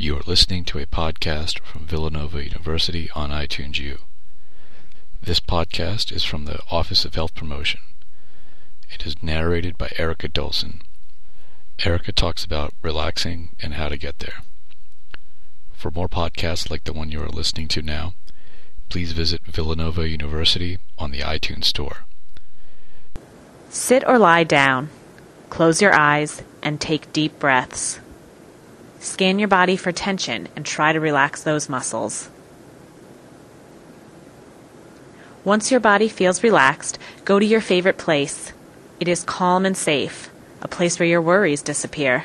You are listening to a podcast from Villanova University on iTunes U. This podcast is from the Office of Health Promotion. It is narrated by Erica Dolson. Erica talks about relaxing and how to get there. For more podcasts like the one you are listening to now, please visit Villanova University on the iTunes Store. Sit or lie down. Close your eyes and take deep breaths. Scan your body for tension and try to relax those muscles. Once your body feels relaxed, go to your favorite place. It is calm and safe, a place where your worries disappear.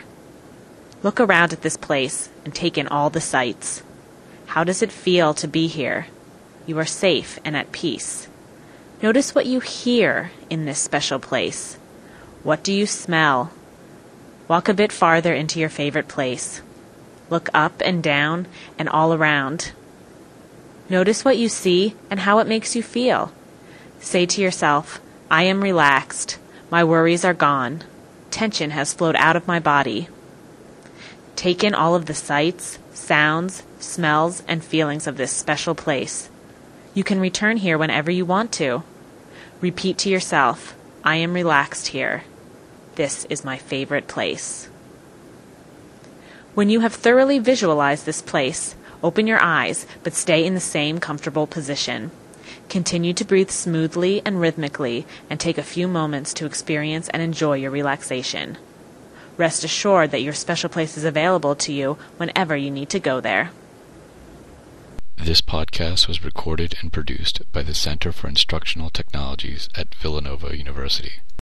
Look around at this place and take in all the sights. How does it feel to be here? You are safe and at peace. Notice what you hear in this special place. What do you smell? Walk a bit farther into your favorite place. Look up and down and all around. Notice what you see and how it makes you feel. Say to yourself, I am relaxed. My worries are gone. Tension has flowed out of my body. Take in all of the sights, sounds, smells, and feelings of this special place. You can return here whenever you want to. Repeat to yourself, I am relaxed here. This is my favorite place. When you have thoroughly visualized this place, open your eyes, but stay in the same comfortable position. Continue to breathe smoothly and rhythmically and take a few moments to experience and enjoy your relaxation. Rest assured that your special place is available to you whenever you need to go there. This podcast was recorded and produced by the Center for Instructional Technologies at Villanova University.